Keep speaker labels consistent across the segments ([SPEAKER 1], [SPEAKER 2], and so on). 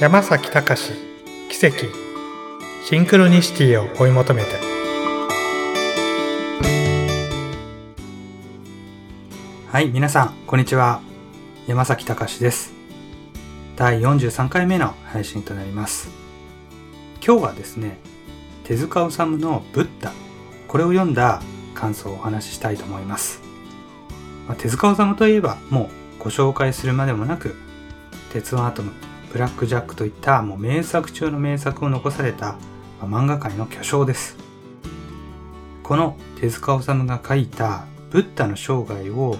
[SPEAKER 1] 山崎隆奇跡シンクロニシティを追い求めて。
[SPEAKER 2] はい皆さんこんにちは。山崎隆です。第43回目の配信となります。今日はですね手塚治虫のブッダ。これを読んだ感想をお話ししたいと思います、まあ、手塚治虫といえばもうご紹介するまでもなく鉄腕アトムブラック・ジャックといったもう名作中の名作を残された、漫画界の巨匠です。この手塚治虫が書いたブッダの生涯を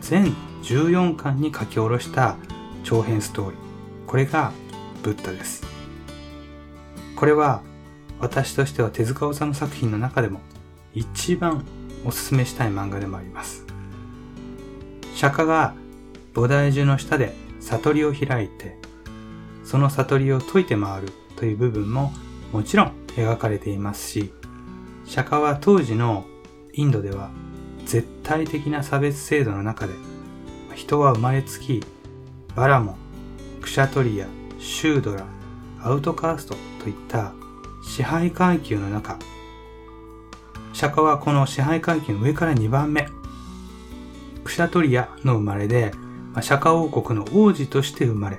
[SPEAKER 2] 全14巻に書き下ろした長編ストーリー。これがブッダです。これは私としては手塚治虫作品の中でも一番おすすめしたい漫画でもあります。釈迦が菩提樹の下で悟りを開いてその悟りを解いて回るという部分ももちろん描かれていますし、釈迦は当時のインドでは絶対的な差別制度の中で人は生まれつきバラモン、クシャトリア、シュードラ、アウトカーストといった支配階級の中、釈迦はこの支配階級の上から2番目、クシャトリアの生まれで、釈迦王国の王子として生まれ、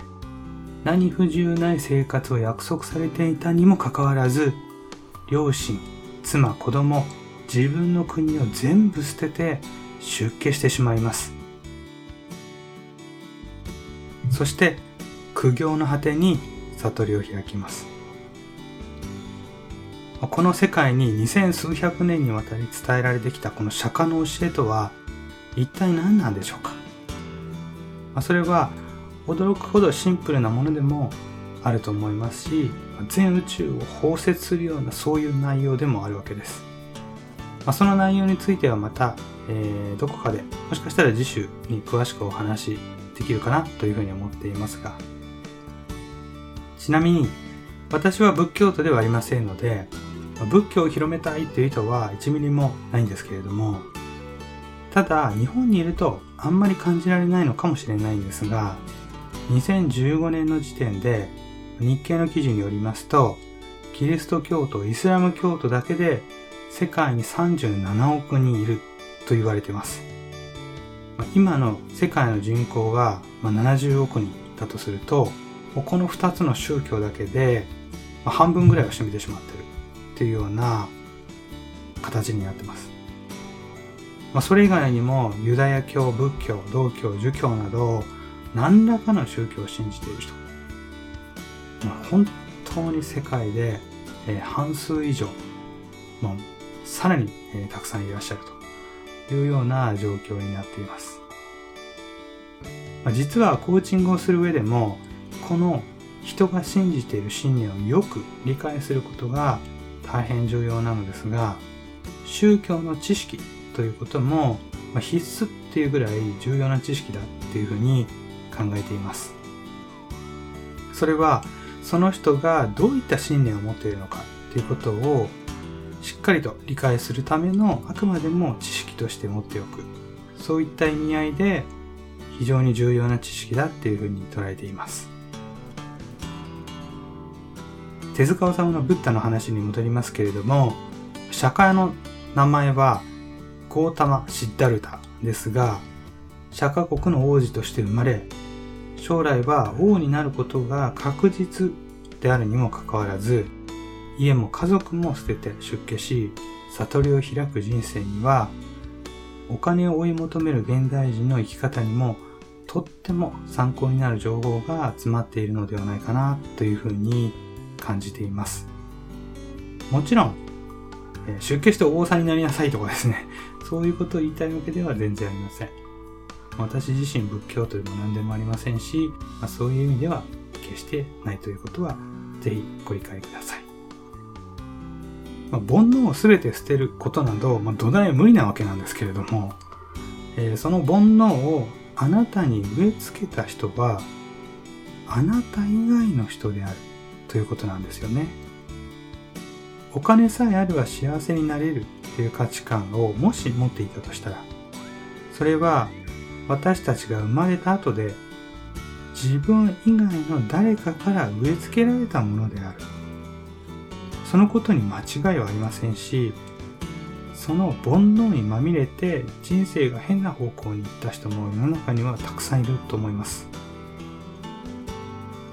[SPEAKER 2] 何不自由ない生活を約束されていたにもかかわらず、両親、妻、子供、自分の国を全部捨てて出家してしまいます。そして、苦行の果てに悟りを開きます。この世界に二千数百年にわたり伝えられてきたこの釈迦の教えとは一体何なんでしょうか？それは驚くほどシンプルなものでもあると思いますし全宇宙を包摂するようなそういう内容でもあるわけです、まあ、その内容についてはまた、えー、どこかでもしかしたら次週に詳しくお話しできるかなというふうに思っていますが。ちなみに私は仏教徒ではありませんので仏教を広めたいという意図は1ミリもないんですけれどもただ日本にいるとあんまり感じられないのかもしれないんですが2015年の時点で日経の記事によりますと、キリスト教徒、イスラム教徒だけで世界に37億人いると言われています。今の世界の人口が70億人だとすると、この2つの宗教だけで半分ぐらいを占めてしまってるっていうような形になってます。それ以外にもユダヤ教、仏教、道教、儒教など何らかの宗教を信じている人、まあ、本当に世界で、えー、半数以上、まあ、さらに、えー、たくさんいらっしゃるというような状況になっています。まあ、実はコーチングをする上でもこの人が信じている信念をよく理解することが大変重要なのですが宗教の知識ということも必須っていうぐらい重要な知識だっていうふうに考えています。それはその人がどういった信念を持っているのかということをしっかりと理解するためのあくまでも知識として持っておくそういった意味合いで非常に重要な知識だっていうふうに捉えています手塚治虫のブッダの話に戻りますけれども釈迦の名前はゴータマ・シッダルタですが釈迦国の王子として生まれ将来は王になることが確実であるにもかかわらず、家も家族も捨てて出家し、悟りを開く人生には、お金を追い求める現代人の生き方にもとっても参考になる情報が詰まっているのではないかなというふうに感じています。もちろん、出家して王さんになりなさいとかですね、そういうことを言いたいわけでは全然ありません。私自身仏教というも何でもありませんし、まあ、そういう意味では決してないということはぜひご理解ください。まあ、煩悩を全て捨てることなど、まあ、土台無理なわけなんですけれども、えー、その煩悩をあなたに植え付けた人はあなた以外の人であるということなんですよね。お金さえあれば幸せになれるという価値観をもし持っていたとしたら、それは私たちが生まれた後で自分以外の誰かから植え付けられたものである。そのことに間違いはありませんし、その煩悩にまみれて人生が変な方向に行った人も世の中にはたくさんいると思います。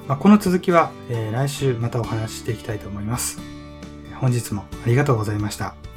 [SPEAKER 2] まあ、この続きは、えー、来週またお話ししていきたいと思います。本日もありがとうございました。